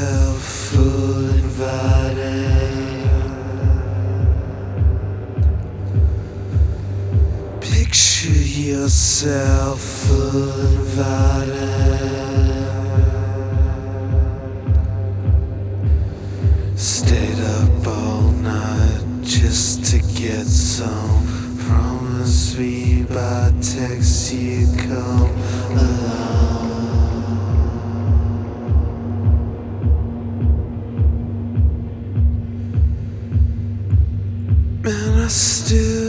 Careful inviting. Picture yourself full inviting. Stayed up all night just to get some. Promise me by text. still